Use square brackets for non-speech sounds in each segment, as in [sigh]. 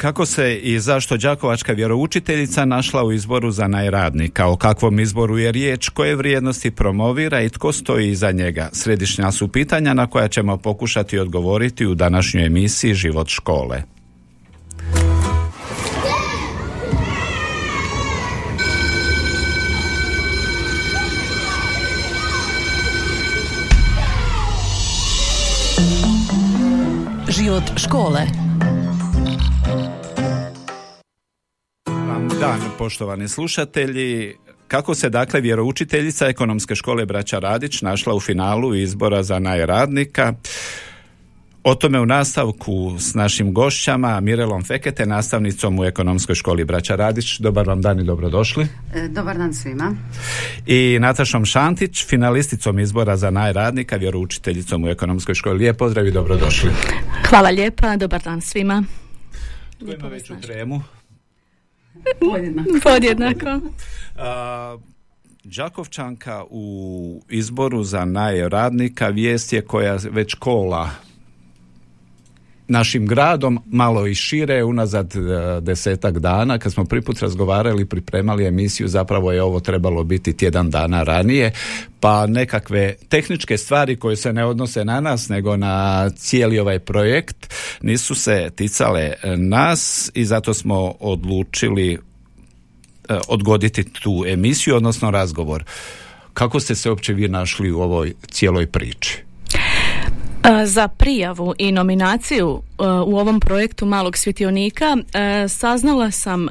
Kako se i zašto Đakovačka vjeroučiteljica našla u izboru za najradnika? O kakvom izboru je riječ, koje vrijednosti promovira i tko stoji iza njega? Središnja su pitanja na koja ćemo pokušati odgovoriti u današnjoj emisiji Život škole. Život škole dan, poštovani slušatelji. Kako se dakle vjeroučiteljica ekonomske škole Braća Radić našla u finalu izbora za najradnika? O tome u nastavku s našim gošćama Mirelom Fekete, nastavnicom u ekonomskoj školi Braća Radić. Dobar vam dan i dobrodošli. E, Dobar dan svima. I Natašom Šantić, finalisticom izbora za najradnika, vjeroučiteljicom u ekonomskoj školi. Lijep pozdrav i dobrodošli. Hvala lijepa, dobar dan svima. Ima veću tremu? Podjednako. A, Đakovčanka u izboru za najradnika vijest je koja već kola našim gradom, malo i šire, unazad e, desetak dana, kad smo prvi put razgovarali, pripremali emisiju, zapravo je ovo trebalo biti tjedan dana ranije, pa nekakve tehničke stvari koje se ne odnose na nas, nego na cijeli ovaj projekt, nisu se ticale nas i zato smo odlučili e, odgoditi tu emisiju, odnosno razgovor. Kako ste se uopće vi našli u ovoj cijeloj priči? Za prijavu i nominaciju u ovom projektu Malog svjetionika saznala sam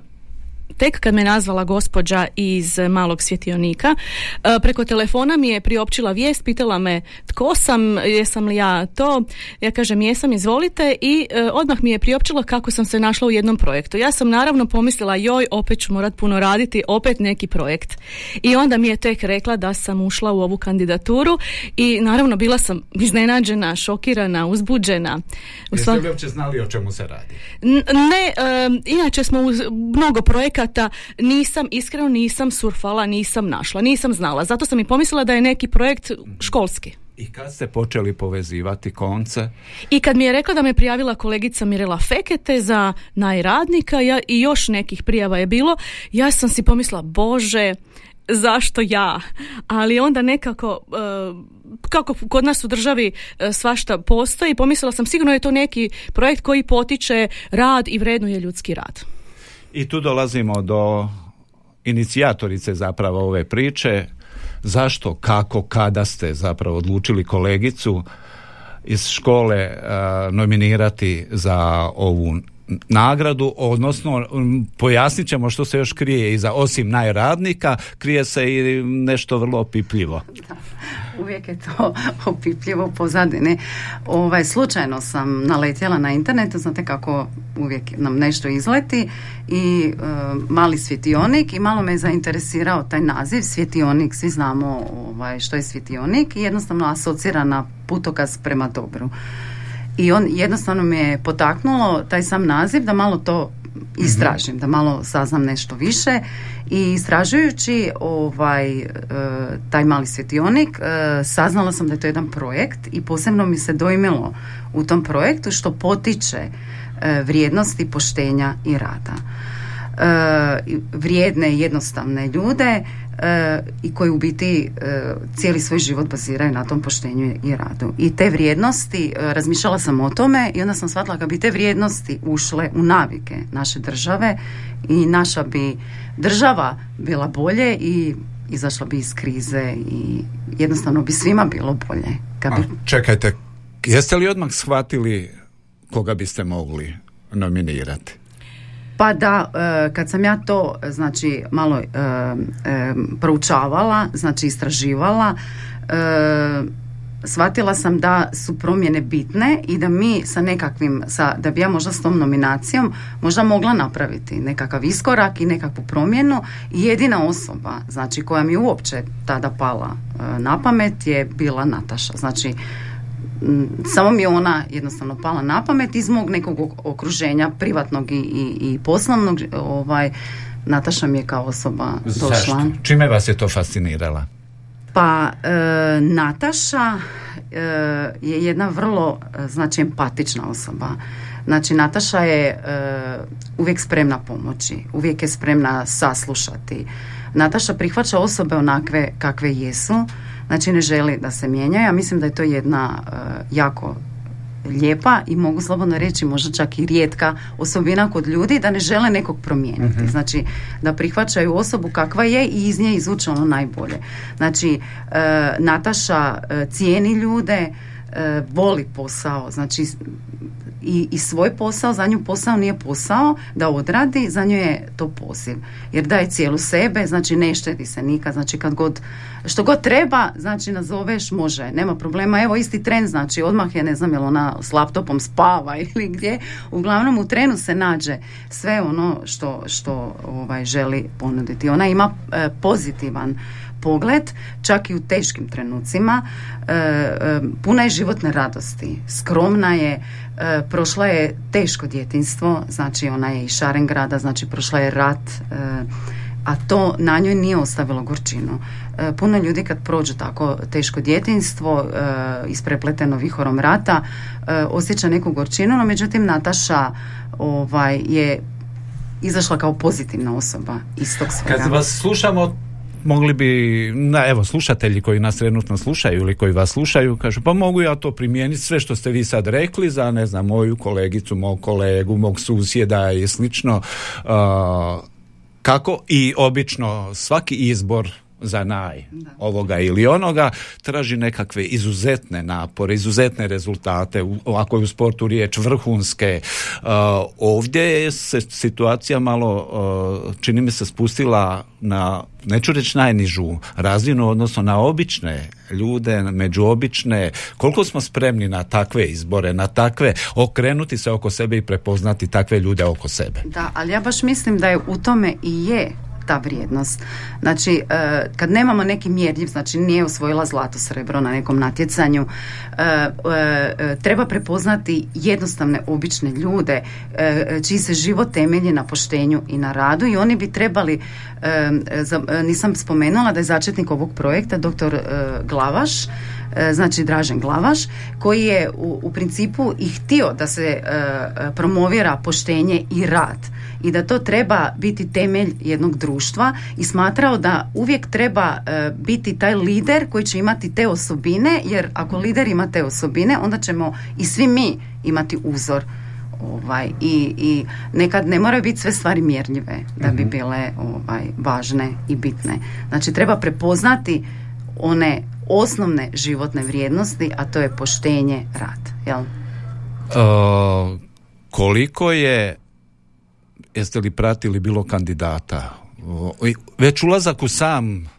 tek kad me nazvala gospođa iz Malog svjetionika. E, Preko telefona mi je priopćila vijest, pitala me tko sam, jesam li ja to. Ja kažem jesam, izvolite i e, odmah mi je priopćila kako sam se našla u jednom projektu. Ja sam naravno pomislila joj, opet ću morat puno raditi, opet neki projekt. I onda mi je tek rekla da sam ušla u ovu kandidaturu i naravno bila sam iznenađena, šokirana, uzbuđena. Jeste li uopće znali o čemu se radi? Ne, em, inače smo uz mnogo projekata, nisam, iskreno nisam surfala, nisam našla, nisam znala. Zato sam i pomislila da je neki projekt školski. I kad ste počeli povezivati konce? I kad mi je rekla da me prijavila kolegica Mirela Fekete za najradnika ja, i još nekih prijava je bilo, ja sam si pomislila, bože, zašto ja? Ali onda nekako, e, kako kod nas u državi e, svašta postoji, pomislila sam sigurno je to neki projekt koji potiče rad i vrednuje ljudski rad. I tu dolazimo do inicijatorice zapravo ove priče. Zašto, kako, kada ste zapravo odlučili kolegicu iz škole a, nominirati za ovu nagradu, odnosno m, pojasnit ćemo što se još krije iza osim najradnika, krije se i nešto vrlo opipljivo. [laughs] Uvijek je to [laughs] opipljivo pozadine. Ovaj, slučajno sam naletjela na internetu, znate kako uvijek nam nešto izleti i e, mali svjetionik i malo me je zainteresirao taj naziv svjetionik, svi znamo ovaj, što je svjetionik i jednostavno asocira na putokaz prema dobru. I on jednostavno me je potaknulo taj sam naziv da malo to istražim, da malo saznam nešto više i istražujući ovaj e, taj mali svjetionik e, saznala sam da je to jedan projekt i posebno mi se dojmilo u tom projektu što potiče e, vrijednosti poštenja i rada. Vrijedne i jednostavne ljude e, i koji u biti e, cijeli svoj život baziraju na tom poštenju i radu. I te vrijednosti, e, razmišljala sam o tome i onda sam shvatila kad bi te vrijednosti ušle u navike naše države i naša bi država bila bolje i izašla bi iz krize i jednostavno bi svima bilo bolje. Kad bi, A, čekajte, jeste li odmah shvatili koga biste mogli nominirati? Pa da, e, kad sam ja to znači malo e, e, proučavala, znači istraživala, e, shvatila sam da su promjene bitne i da mi sa nekakvim, sa, da bi ja možda s tom nominacijom možda mogla napraviti nekakav iskorak i nekakvu promjenu i jedina osoba znači koja mi uopće tada pala e, na pamet je bila Nataša. Znači samo mi je ona jednostavno pala na pamet iz mog nekog okruženja privatnog i, i, i poslovnog ovaj Nataša mi je kao osoba došla. Zašto? Čime vas je to fascinirala? Pa e, Nataša e, je jedna vrlo e, znači empatična osoba. Znači Nataša je e, uvijek spremna pomoći, uvijek je spremna saslušati. Nataša prihvaća osobe onakve kakve jesu, znači ne želi da se mijenjaju. Ja mislim da je to jedna jako lijepa i mogu slobodno reći možda čak i rijetka osobina kod ljudi da ne žele nekog promijeniti. uh Znači da prihvaćaju osobu kakva je i iz nje izvuče ono najbolje. Znači e, Nataša e, cijeni ljude, e, voli posao, znači i, i svoj posao, za nju posao nije posao da odradi, za nju je to poziv. Jer daje cijelu sebe, znači ne štedi se nikad, znači kad god, što god treba, znači nazoveš, može, nema problema. Evo isti tren, znači odmah je, ne znam, jel ona s laptopom spava [laughs] ili gdje, uglavnom u trenu se nađe sve ono što, što ovaj, želi ponuditi. Ona ima e, pozitivan pogled, čak i u teškim trenucima. E, e, puna je životne radosti, skromna je, e, prošla je teško djetinstvo, znači ona je iz Šarengrada, znači prošla je rat, a to na njoj nije ostavilo gorčinu. Puno ljudi kad prođu tako teško djetinstvo, isprepleteno vihorom rata, osjeća neku gorčinu, no međutim Nataša ovaj, je izašla kao pozitivna osoba iz tog svega. Kad vas slušamo mogli bi, na, evo, slušatelji koji nas trenutno slušaju ili koji vas slušaju, kažu, pa mogu ja to primijeniti sve što ste vi sad rekli za, ne znam, moju kolegicu, mog kolegu, mog susjeda i slično. Uh, kako i obično svaki izbor za naj ovoga ili onoga traži nekakve izuzetne napore, izuzetne rezultate, ako je u sportu riječ vrhunske. Uh, ovdje se situacija malo, uh, čini mi se, spustila na, neću reći najnižu razinu, odnosno na obične ljude, među obične. Koliko smo spremni na takve izbore, na takve, okrenuti se oko sebe i prepoznati takve ljude oko sebe? Da, ali ja baš mislim da je u tome i je ta vrijednost. Znači, e, kad nemamo neki mjerljiv, znači nije osvojila zlato srebro na nekom natjecanju, e, e, treba prepoznati jednostavne, obične ljude čiji se život temelji na poštenju i na radu i oni bi trebali, nisam spomenula da je začetnik ovog projekta doktor Glavaš, znači Dražen Glavaš, koji je u, u principu i htio da se promovira poštenje i rad i da to treba biti temelj jednog društva i smatrao da uvijek treba e, biti taj lider koji će imati te osobine jer ako lider ima te osobine onda ćemo i svi mi imati uzor ovaj i, i nekad ne moraju biti sve stvari mjerljive da bi mhm. bile ovaj važne i bitne. Znači treba prepoznati one osnovne životne vrijednosti, a to je poštenje, rad, jel? Uh, koliko je jeste li pratili bilo kandidata? Već ulazak u sam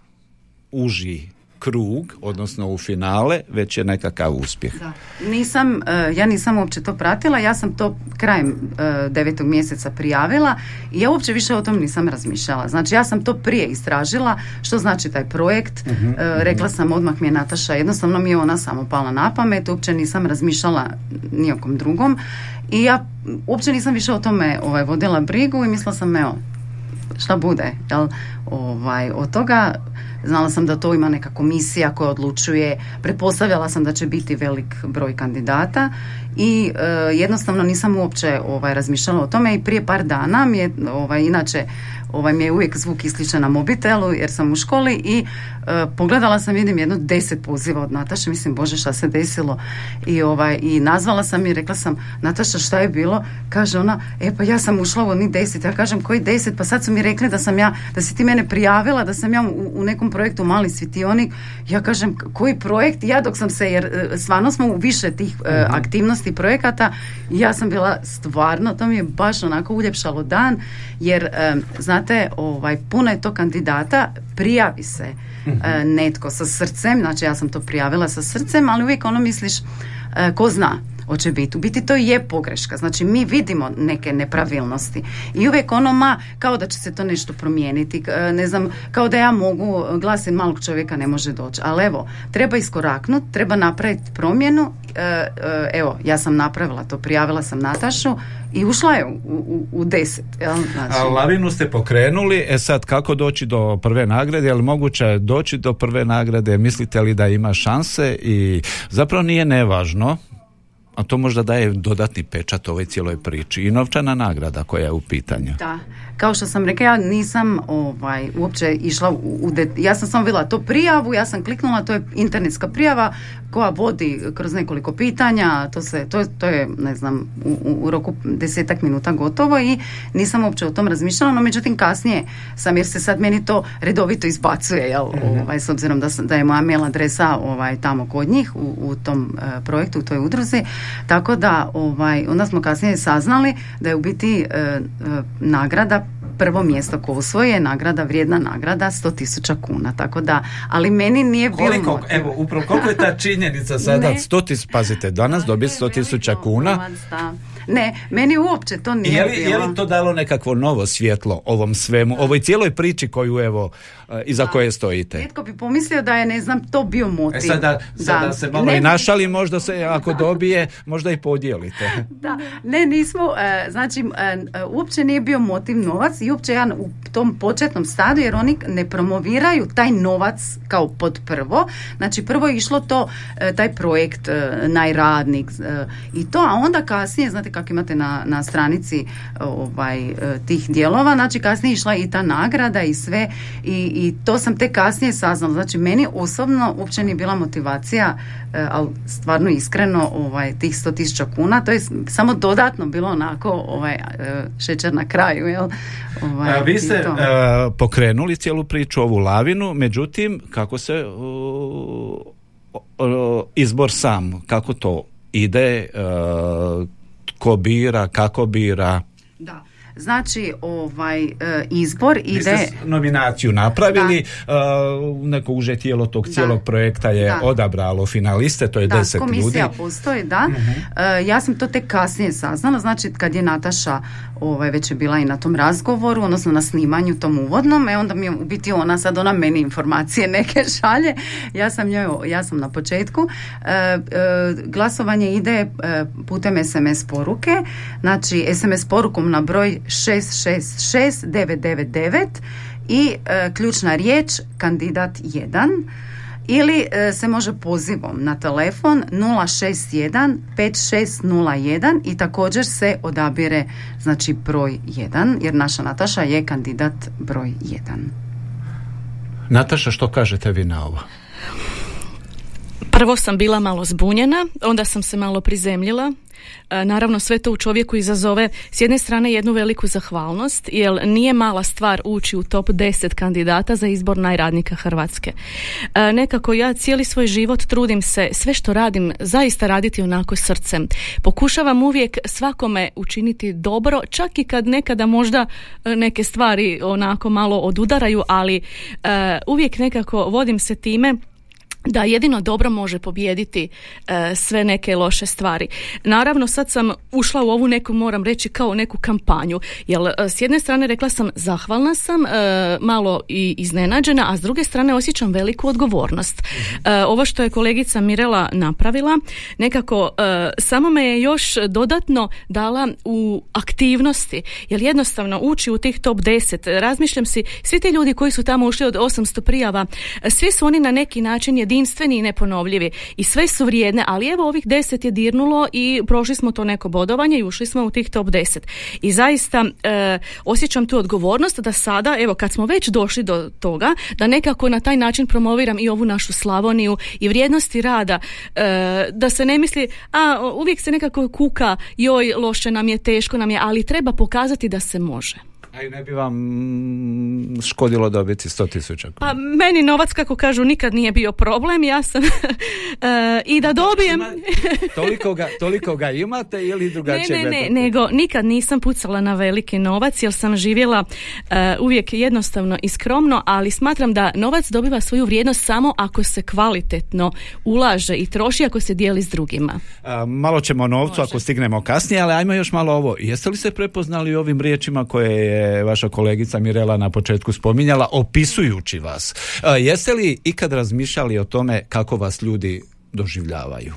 uži krug, odnosno u finale, već je nekakav uspjeh. Da. Nisam, e, ja nisam uopće to pratila, ja sam to krajem e, devetog mjeseca prijavila i ja uopće više o tom nisam razmišljala. Znači ja sam to prije istražila, što znači taj projekt, uh rekla sam odmah mi je Nataša, jednostavno mi je ona samo pala na pamet, uopće nisam razmišljala nijekom drugom i ja uopće nisam više o tome ovaj, vodila brigu i mislila sam, evo, šta bude, jel, ovaj, od toga znala sam da to ima neka komisija koja odlučuje, pretpostavljala sam da će biti velik broj kandidata i e, jednostavno nisam uopće ovaj, razmišljala o tome i prije par dana mi je, ovaj, inače ovaj, mi je uvijek zvuk isključen na mobitelu jer sam u školi i e, pogledala sam vidim jedno deset poziva od Nataše, mislim bože šta se desilo? I, ovaj, i nazvala sam i rekla sam Nataša šta je bilo, kaže ona e pa ja sam ušla u onih deset, ja kažem koji deset, pa sad su mi rekli da sam ja, da si ti mene prijavila, da sam ja u, u nekom projektu Mali svjetionik, ja kažem koji projekt, ja dok sam se, jer e, stvarno smo u više tih e, mhm. aktivnosti projekata, ja sam bila stvarno, to mi je baš onako uljepšalo dan, jer znate znate, ovaj, puno je to kandidata, prijavi se e, netko sa srcem, znači ja sam to prijavila sa srcem, ali uvijek ono misliš, e, ko zna, hoće biti. U biti to je pogreška. Znači mi vidimo neke nepravilnosti i uvijek ono ma kao da će se to nešto promijeniti. E, Ne znam, kao da ja mogu, glasim malog čovjeka ne može doći. Ali evo, treba iskoraknut, treba napraviti promjenu. Evo, ja sam napravila to, prijavila sam Natašu i ušla je u, u, u deset. Jel? Znači, A lavinu ste pokrenuli, e sad kako doći do prve nagrade, je moguće doći do prve nagrade, mislite li da ima šanse i zapravo nije nevažno, a to možda daje dodatni pečat ovoj cijeloj priči. I novčana nagrada koja je u pitanju. Da, kao što sam rekla, ja nisam ovaj, uopće išla u, u det- ja sam samo vidjela to prijavu, ja sam kliknula, to je internetska prijava koja vodi kroz nekoliko pitanja, to, se, to, je- to je, ne znam, u, u- u roku desetak minuta gotovo i nisam uopće o tom razmišljala, no međutim kasnije sam, jer se sad meni to redovito izbacuje, jel, ovaj, s obzirom da, sam, da je moja mail adresa ovaj, tamo kod njih u, u tom e, projektu, u toj udruzi, tako da ovaj, onda smo kasnije saznali da je u biti e, e, nagrada prvo mjesto ko usvoji je nagrada, vrijedna nagrada 100 tisuća kuna, tako da, ali meni nije bilo Koliko, motiv. evo, upravo koliko je ta činjenica sada? Ne. 100 tis, pazite, danas dobiti 100 tisuća Veliko kuna. novac, da. Ne, meni uopće to nije Je li, je bilo. li to dalo nekakvo novo svjetlo ovom svemu, ovoj cijeloj priči koju evo, e, iza koje stojite? Netko bi pomislio da je, ne znam, to bio motiv. E sada, sada se malo Ne i našali, možda se ako dobije, možda i podijelite. [laughs] Da, ne, nismo, e, znači, e, uopće nije bio motiv novac i uopće ja u tom početnom stadu, jer oni ne promoviraju taj novac kao pod prvo, znači prvo je išlo to, taj projekt najradnik i to, a onda kasnije, znate kako imate na, na stranici e, ovaj, e, tih dijelova, znači kasnije je išla i ta nagrada i sve i, i to sam te kasnije saznala, znači meni osobno uopće nije bila motivacija, e, ali stvarno iskreno ovaj, tih 100 tisuća kuna, to je samo dodatno bilo onako ovaj, šećer na kraju, jel? Ovaj, A, vi ste e, pokrenuli cijelu priču, ovu lavinu, međutim, kako se o, izbor sam, kako to ide, e, tko bira, kako bira? Znači, ovaj e, izbor Vi ide... ste nominaciju napravili, e, neko uže tijelo tog Da. cijelog projekta je Da. odabralo finaliste, to je Da, deset ljudi. Mhm. komisija postoji, da. E, ja sam to tek kasnije saznala, znači kad je Nataša ovaj, već je bila i na tom razgovoru, odnosno na snimanju tom uvodnom, e onda mi je u biti ona, sad ona meni informacije neke [laughs] šalje, ja sam njoj, ja sam na početku. E, e, glasovanje ide putem SMS poruke, znači SMS porukom na broj 666999 i e, ključna riječ kandidat 1 ili e, se može pozivom na telefon 061 5601 i također se odabire znači broj 1 jer naša Nataša je kandidat broj 1. Nataša, što kažete vi na ovo? Prvo sam bila malo zbunjena, onda sam se malo prizemljila. E, Naravno sve to u čovjeku izazove s jedne strane jednu veliku zahvalnost, jer nije mala stvar ući u top 10 kandidata za izbor najradnika Hrvatske. E, Nekako ja cijeli svoj život trudim se sve što radim zaista raditi onako srcem. Pokušavam uvijek svakome učiniti dobro, čak i kad nekada možda e, neke stvari onako malo odudaraju, ali uvijek nekako vodim se time da jedino dobro može pobijediti e, sve neke loše stvari. Naravno sad sam ušla u ovu neku moram reći kao neku kampanju. Jer e, s jedne strane rekla sam zahvalna sam, e, malo i iznenađena, a s druge strane osjećam veliku odgovornost. E, ovo što je kolegica Mirela napravila, nekako e, samo me je još dodatno dala u aktivnosti. Jer jednostavno ući u tih top 10, razmišljam si, svi ti ljudi koji su tamo ušli od 800 prijava, svi su oni na neki način jedinstveni i neponovljivi i sve su vrijedne, ali evo ovih 10 je dirnulo i prošli smo to neko bodovanje i ušli smo u tih top 10. I zaista e, osjećam tu odgovornost da sada, evo kad smo već došli do toga, da nekako na taj način promoviram i ovu našu Slavoniju i vrijednosti rada, e, da se ne misli, a uvijek se nekako kuka, joj loše nam je, teško nam je, ali treba pokazati da se može. A i ne bi vam škodilo dobiti 100 tisuća? Pa meni novac, kako kažu, nikad nije bio problem. Ja sam [laughs] e, i da dobijem... toliko, ga, toliko ga imate ili drugačije Ne, ne, ne, nego nikad nisam pucala na veliki novac jer sam živjela e, uvijek jednostavno i skromno, ali smatram da novac dobiva svoju vrijednost samo ako se kvalitetno ulaže i troši ako se dijeli s drugima. malo ćemo o novcu ako stignemo kasnije, ali ajmo još malo ovo. Jeste li se prepoznali ovim riječima koje je vaša kolegica Mirela na početku spominjala, opisujući vas? jeste li ikad razmišljali o tome kako vas ljudi doživljavaju?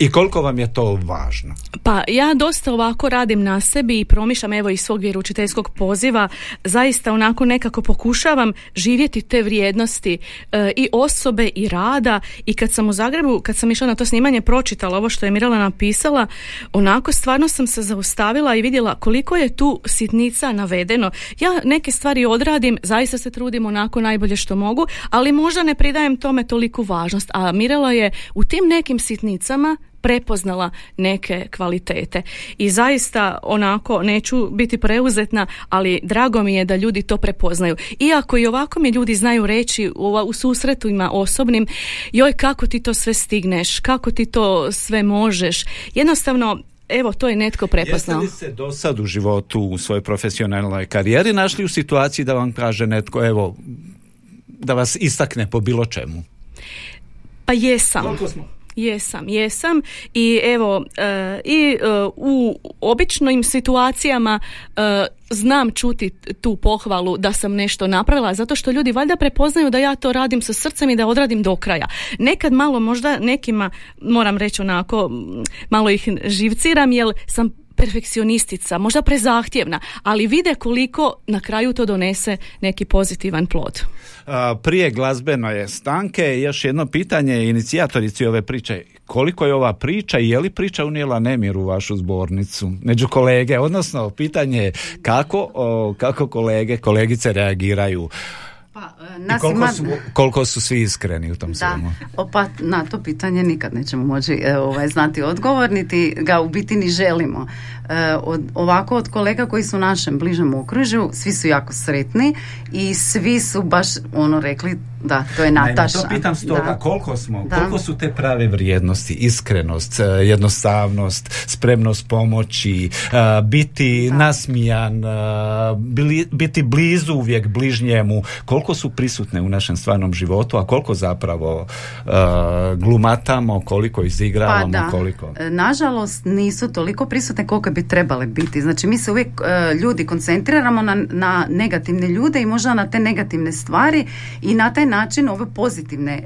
I koliko vam je to važno? Pa ja dosta ovako radim na sebi i promišljam evo iz svog vjeručiteljskog poziva, zaista onako nekako pokušavam živjeti te vrijednosti e, i osobe i rada i kad sam u Zagrebu, kad sam išla na to snimanje, pročitala ovo što je Mirala napisala, onako stvarno sam se zaustavila i vidjela koliko je tu sitnica navedeno. Ja neke stvari odradim, zaista se trudim onako najbolje što mogu, ali možda ne pridajem tome toliku važnost, a Mirala je u tim nekim sitnicama prepoznala neke kvalitete i zaista onako neću biti preuzetna ali drago mi je da ljudi to prepoznaju iako i ovako mi ljudi znaju reći u susretima osobnim joj kako ti to sve stigneš kako ti to sve možeš jednostavno evo to je netko prepoznao. Jeste li se do sad u životu u svojoj profesionalnoj karijeri našli u situaciji da vam kaže netko evo da vas istakne po bilo čemu? Pa jesam. Koliko smo? Jesam, jesam i evo e, i e, u običnim situacijama e, znam čuti tu pohvalu da sam nešto napravila zato što ljudi valjda prepoznaju da ja to radim sa srcem i da odradim do kraja. Nekad malo možda nekima moram reći onako malo ih živciram jer sam perfekcionistica, možda prezahtjevna, ali vide koliko na kraju to donese neki pozitivan plod. Prije glazbeno stanke, još jedno pitanje inicijatorici ove priče. Koliko je ova priča i je li priča unijela nemir u vašu zbornicu među kolege? Odnosno, pitanje kako, kako kolege, kolegice reagiraju pa, e, nas koliko, ima... su, koliko su svi iskreni u tom svemu? Pa na to pitanje nikad nećemo moći e, ovaj, znati odgovor, niti ga u biti ni želimo. E, od, ovako od kolega koji su u našem bližem okružju, svi su jako sretni i svi su baš ono rekli da, to je Nataša. to pitam stoga, koliko smo, koliko su te prave vrijednosti, iskrenost, jednostavnost, spremnost pomoći, biti nasmijan, biti blizu uvijek bližnjemu, koliko su prisutne u našem stvarnom životu, a koliko zapravo uh, glumatamo, koliko izigravamo, pa koliko... E, nažalost nisu toliko prisutne koliko bi trebale biti. Znači mi se uvijek uh, ljudi koncentriramo na, na negativne ljude i možda na te negativne stvari i na taj način ove pozitivne,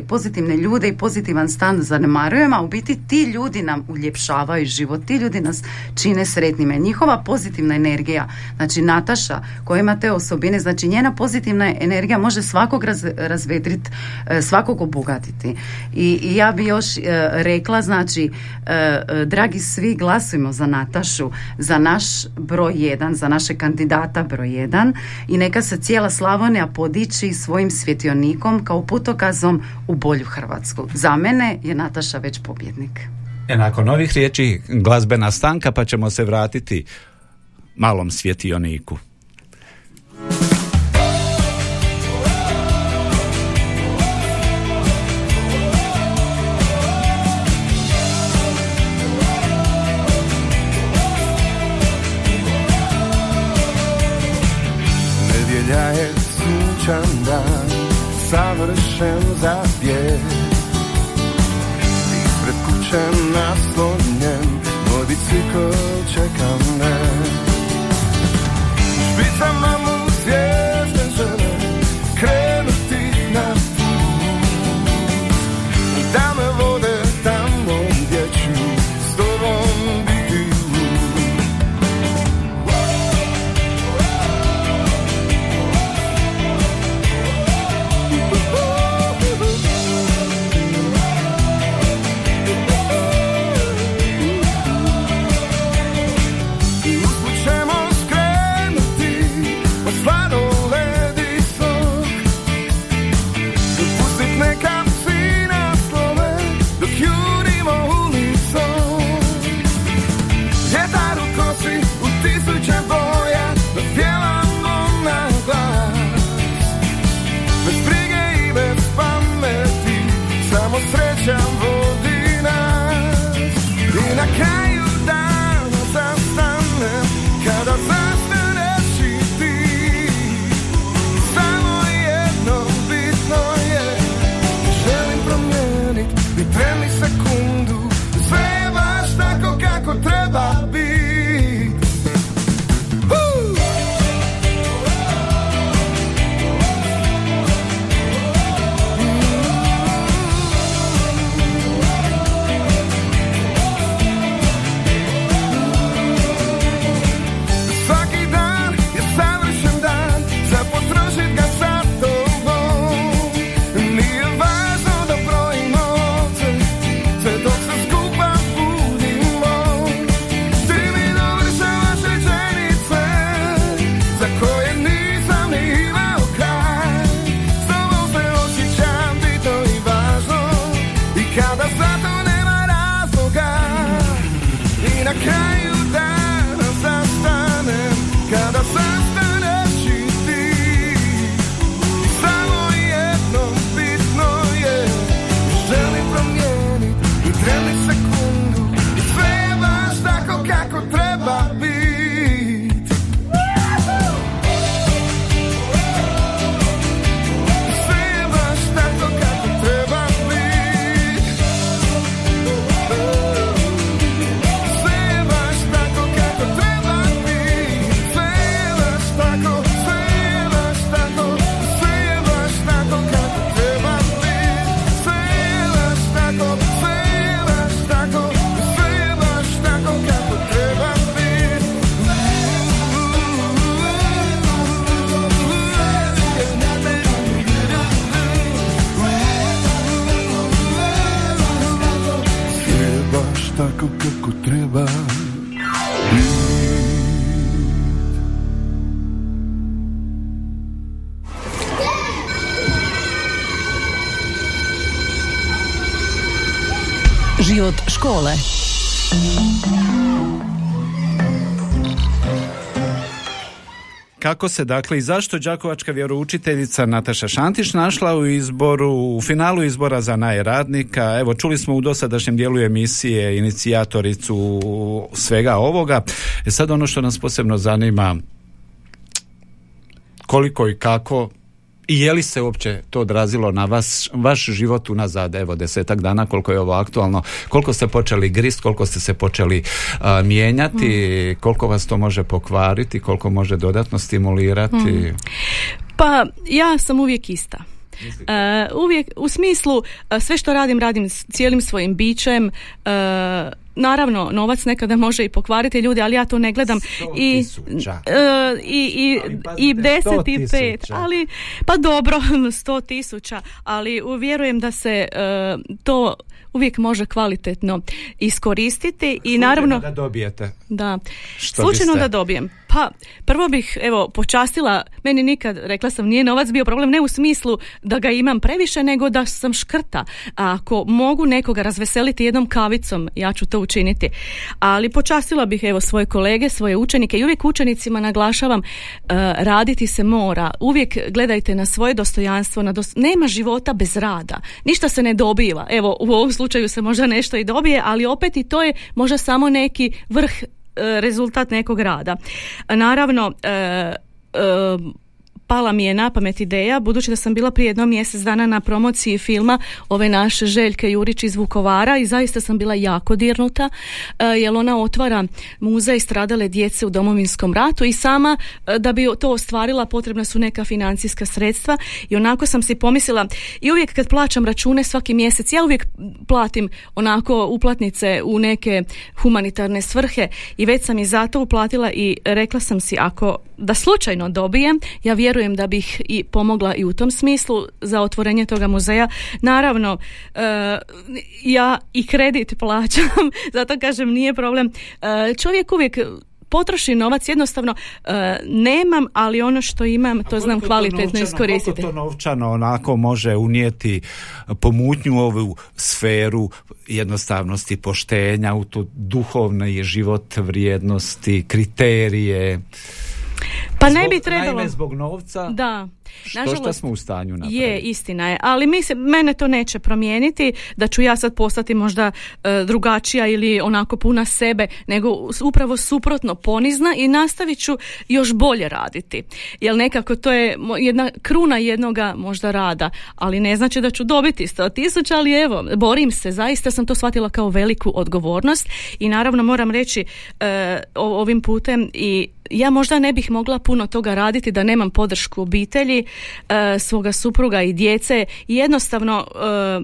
uh, pozitivne ljude i pozitivan stan zanemarujemo, a u biti ti ljudi nam uljepšavaju život, ti ljudi nas čine sretnime. Njihova pozitivna energija, znači Nataša koja ima te osobine, znači njena pozitivna energija može svakog raz, razvedriti, e, svakog obogatiti. I, I, ja bi još e, rekla, znači, e, dragi svi, glasujmo za Natašu, za naš broj jedan, za naše kandidata broj jedan i neka se cijela Slavonija podiči svojim svjetionikom kao putokazom u bolju Hrvatsku. Za mene je Nataša već pobjednik. E, nakon ovih riječi glazbena stanka pa ćemo se vratiti malom svjetioniku. Savršen za bijeg. Ispred kuće naslonjen, moj bicikl čeka me. Škole. Kako se dakle i zašto Đakovačka vjeroučiteljica Nataša Šantić našla u izboru, u finalu izbora za najradnika? Evo, čuli smo u dosadašnjem dijelu emisije inicijatoricu svega ovoga. E sad ono što nas posebno zanima, koliko i kako i je li se uopće to odrazilo na vas, vaš život unazad, evo, desetak dana, koliko je ovo aktualno, koliko ste počeli grist, koliko ste se počeli mijenjati, koliko vas to može pokvariti, koliko može dodatno stimulirati? Pa ja sam uvijek ista. uvijek u smislu sve što radim radim s cijelim svojim bićem naravno novac nekada može i pokvariti ljudi ali ja to ne gledam. I, i, i, i deset i pet ali pa dobro [laughs] sto tisuća ali uvjerujem da se to uvijek može kvalitetno iskoristiti i naravno da dobijete. Da. Slučajno da dobijem pa prvo bih evo počastila meni nikad rekla sam nije novac bio problem ne u smislu da ga imam previše nego da sam škrta. A ako mogu nekoga razveseliti jednom kavicom ja ću to učiniti. Ali počastila bih evo svoje kolege svoje učenike i uvijek učenicima naglašavam uh, raditi se mora. Uvijek gledajte na svoje dostojanstvo na nema života bez rada. Ništa se ne dobiva. Evo u ovom slučaju se možda nešto i dobije ali opet i to je možda samo neki vrh E, rezultat nekog rada. Naravno, e, e, pala mi je na pamet ideja, budući da sam bila prije jedno mjesec dana na promociji filma ove naše Željke Jurić iz Vukovara i zaista sam bila jako dirnuta, uh, jer ona otvara muzej stradale djece u domovinskom ratu i sama e, da bi to ostvarila potrebna su neka financijska sredstva i onako sam si pomislila i uvijek kad plaćam račune svaki mjesec, ja uvijek platim onako uplatnice u neke humanitarne svrhe i već sam i zato uplatila i rekla sam si ako da slučajno dobijem, ja vjerujem da bih i pomogla i u tom smislu za otvorenje toga muzeja. Naravno, e, ja i kredit plaćam, [laughs] zato kažem nije problem. E, čovjek uvijek potroši novac, jednostavno e, nemam, ali ono što imam, to znam kvalitetno iskoristiti. Koliko to novčano onako može unijeti pomutnju ovu sferu jednostavnosti poštenja, u to duhovne život vrijednosti, kriterije? Pa ne bi trebalo. Naime, zbog novca. Da. Što što smo u stanju napraviti? Je, istina je. Ali mislim, mene to neće promijeniti da ću ja sad postati možda e, drugačija ili onako puna sebe, nego upravo suprotno ponizna i nastavit ću još bolje raditi. Jer nekako to je jedna kruna jednoga možda rada, ali ne znači da ću dobiti sto tisuća, ali evo, borim se, zaista sam to shvatila kao veliku odgovornost i naravno moram reći e, ovim putem i ja možda ne bih mogla puno toga raditi da nemam podršku obitelji, e, svoga supruga i djece i jednostavno e,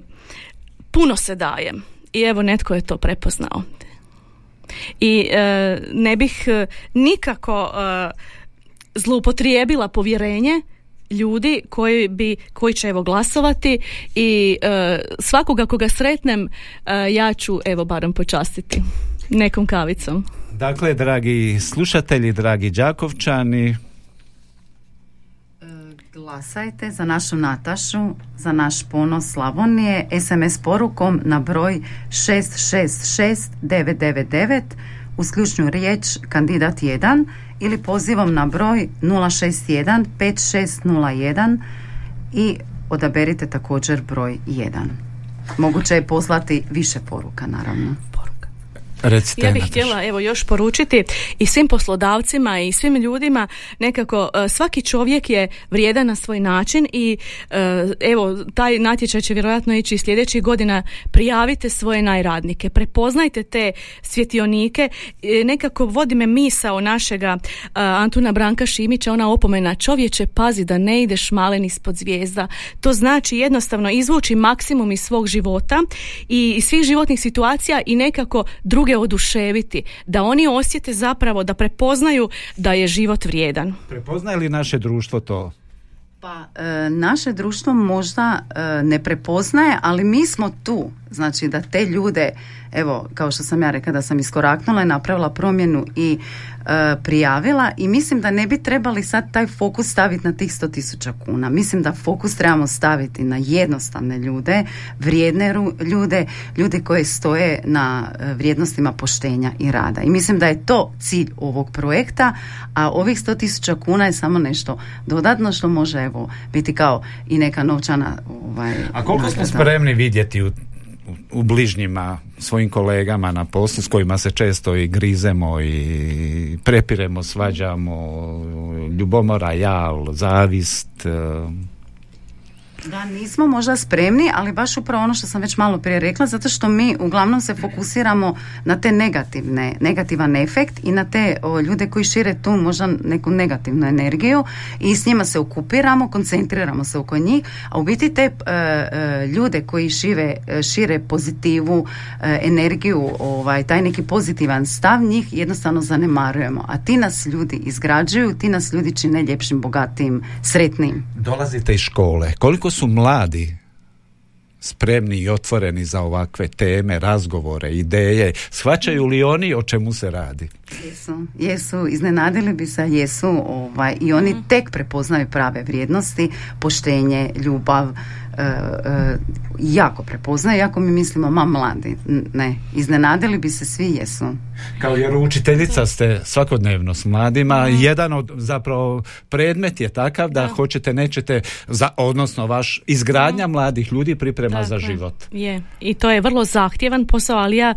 puno se dajem. I evo netko je to prepoznao. I e, ne bih nikako zloupotrijebila povjerenje ljudi koji bi koji će evo glasovati i svakoga koga sretnem ja ću evo barem počastiti nekom kavicom. Dakle, dragi slušatelji, dragi Đakovčani, Glasajte za našu Natašu, za naš ponos Slavonije, SMS porukom na broj 666999 uz ključnu riječ kandidat 1 ili pozivom na broj 061 5601 i odaberite također broj 1. Moguće je poslati više poruka, naravno. Recite, ja bih htjela evo još poručiti i svim poslodavcima i svim ljudima nekako e, svaki čovjek je vrijedan na svoj način i e, evo taj natječaj će vjerojatno ići sljedećih godina. Prijavite svoje najradnike prepoznajte te svjetionike. E, nekako vodi me misao našega Antuna Branka Šimića ona opomena čovječe pazi da ne ideš malen ispod zvijezda. To znači jednostavno izvući maksimum iz svog života i svih životnih situacija i nekako drugi druge oduševiti, da oni osjete zapravo da prepoznaju da je život vrijedan. Prepoznaje li naše društvo to? Pa e, naše društvo možda e, ne prepoznaje, ali mi smo tu. Znači da te ljude, evo kao što sam ja rekla da sam iskoraknula i napravila promjenu i e, prijavila i mislim da ne bi trebali sad taj fokus staviti na tih 100 tisuća kuna. Mislim da fokus trebamo staviti na jednostavne ljude, vrijedne ljude, ljude koje stoje na e, vrijednostima poštenja i rada. I mislim da je to cilj ovog projekta, a ovih 100 tisuća kuna je samo nešto dodatno što može evo biti kao i neka novčana ovaj, A koliko smo spremni vidjeti u u bližnjima svojim kolegama na poslu s kojima se često i grizemo i prepiremo, svađamo, ljubomora, jal, zavist, da, nismo možda spremni, ali baš upravo ono što sam već malo prije rekla, zato što mi uglavnom se fokusiramo na te negativne, negativan efekt i na te ljude koji šire tu možda neku negativnu energiju i s njima se okupiramo, koncentriramo se oko njih, a u biti te e, e, ljude koji šire, šire pozitivu, e, energiju, ovaj, taj neki pozitivan stav, njih jednostavno zanemarujemo. A ti nas ljudi izgrađuju, ti nas ljudi čine ljepšim, bogatim, sretnim. Dolazite iz škole. Koliko su mladi spremni i otvoreni za ovakve teme, razgovore, ideje, shvaćaju li oni o čemu se radi? Jesu, jesu, iznenadili bi se, jesu ovaj, i oni mhm. tek prepoznaju prave vrijednosti, poštenje, ljubav, jako prepoznaje, jako mi mislimo, ma mladi, ne, iznenadili bi se svi jesu. Kao jer učiteljica ste svakodnevno s mladima, jedan od zapravo predmet je takav da, hoćete, nećete, za, odnosno vaš izgradnja mladih ljudi priprema za život. Je, i to je vrlo zahtjevan posao, ali ja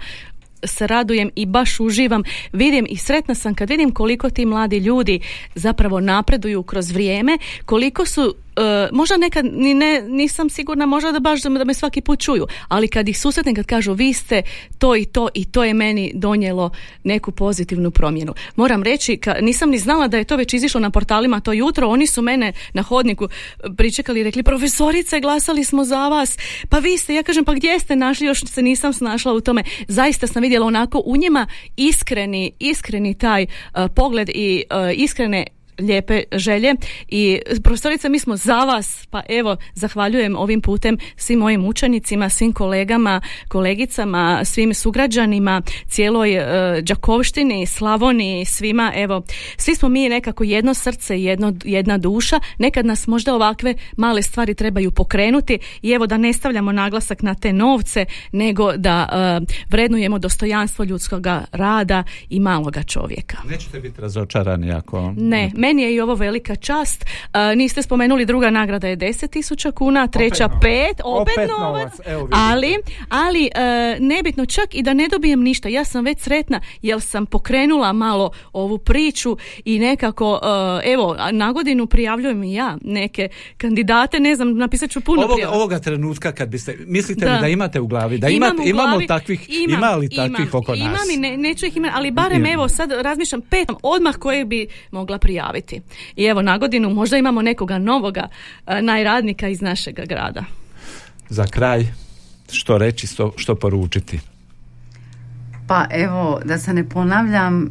se radujem i baš uživam. Vidim i sretna sam kad vidim koliko ti mladi ljudi zapravo napreduju kroz vrijeme, koliko su Uh, možda nekad ni ne, nisam sigurna možda da baš da me svaki put čuju ali kad ih susretnem kad kažu vi ste to i to i to je meni donijelo neku pozitivnu promjenu. Moram reći ka, nisam ni znala da je to već izišlo na portalima to jutro oni su mene na hodniku pričekali i rekli profesorice glasali smo za vas. Pa vi ste ja kažem pa gdje ste našli? Još se nisam snašla u tome. Zaista sam vidjela onako u njima iskreni iskreni taj uh, pogled i uh, iskrene lijepe želje. I profesorica mi smo za vas pa evo zahvaljujem ovim putem svim mojim učenicima svim kolegama kolegicama svim sugrađanima cijeloj uh, Đakovštini Slavoniji svima. Evo svi smo mi nekako jedno srce jedno, jedna duša. Nekad nas možda ovakve male stvari trebaju pokrenuti i evo da ne stavljamo naglasak na te novce nego da uh, vrednujemo dostojanstvo ljudskog rada i maloga čovjeka. Nećete biti razočarani ako ne meni je i ovo velika čast. niste spomenuli druga nagrada je 10.000 kuna, treća opet pet, opet, opet novac, ali, ali uh, nebitno čak i da ne dobijem ništa, ja sam već sretna jer sam pokrenula malo ovu priču i nekako, evo, na godinu prijavljujem i ja neke kandidate, ne znam, napisat ću puno ovoga, ovoga trenutka kad biste, mislite da. li da. imate u glavi, da imate, glavi, imamo takvih, imam, ima li takvih imam, oko nas? Imam i ne, neću ih imati, ali barem evo sad razmišljam pet odmah koje bi mogla prijaviti prijaviti. I evo na godinu možda imamo nekoga novoga e, najradnika iz našeg grada. Za kraj, što reći, što, što poručiti? Pa evo, da se ne ponavljam,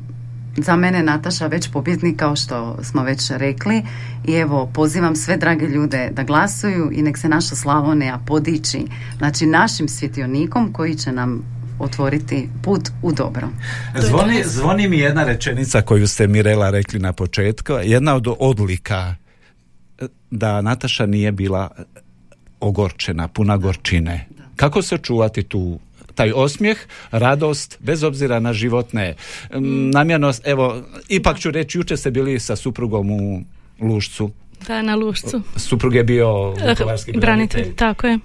za mene Nataša već pobjednik kao što smo već rekli i evo pozivam sve drage ljude da glasuju i nek se naša Slavonija podići znači našim svjetionikom koji će nam otvoriti put u dobro. Zvoni, zvoni mi jedna rečenica koju ste Mirela rekli na početku, jedna od odlika e, da Nataša nije bila ogorčena, puna gorčine. Kako se čuvati tu taj osmijeh, radost, bez obzira na životne namjernost. Evo, ipak ću reći, jučer ste bili sa suprugom u Lušcu. Da, na Lušcu. Suprug je bio branitelj. Tako je.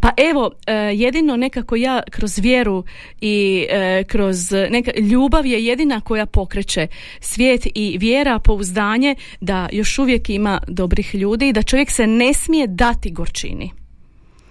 Pa evo, e, jedino nekako ja kroz vjeru i e, kroz neka, ljubav je jedina koja pokreće svijet i vjera, pouzdanje da još uvijek ima dobrih ljudi i da čovjek se ne smije dati gorčini.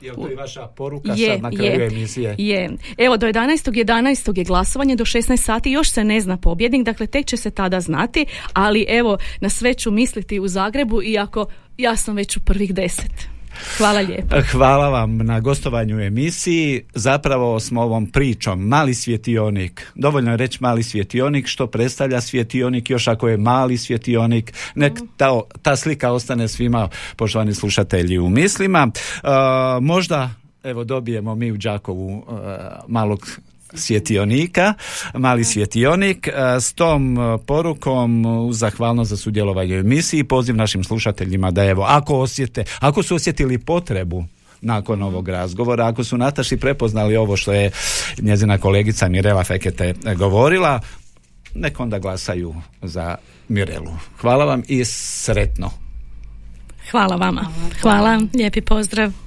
Je to i vaša poruka je, sad na kraju je, emisije? Je. Evo, do 11. 11. je glasovanje, do 16 sati još se ne zna pobjednik, dakle tek će se tada znati, ali evo, na sve ću misliti u Zagrebu, iako ja sam već u prvih deset. Hvala lijepo. Hvala vam na gostovanju u emisiji. Zapravo smo ovom pričom mali svjetionik, dovoljno je reći mali svjetionik, što predstavlja svjetionik, još ako je mali svjetionik, nek mhm. ta, ta slika ostane svima, poštovani slušatelji, u mislima. Uh, možda evo dobijemo mi u Đakovu malog svjetionika, mali svjetionik. S tom porukom uz zahvalnost za sudjelovanje u emisiji poziv našim slušateljima da evo, ako osjete, ako su osjetili potrebu nakon ovog razgovora. Ako su Nataši prepoznali ovo što je njezina kolegica Mirela Fekete govorila, nek onda glasaju za Mirelu. Hvala vam i sretno. Hvala vama. Hvala, lijepi pozdrav.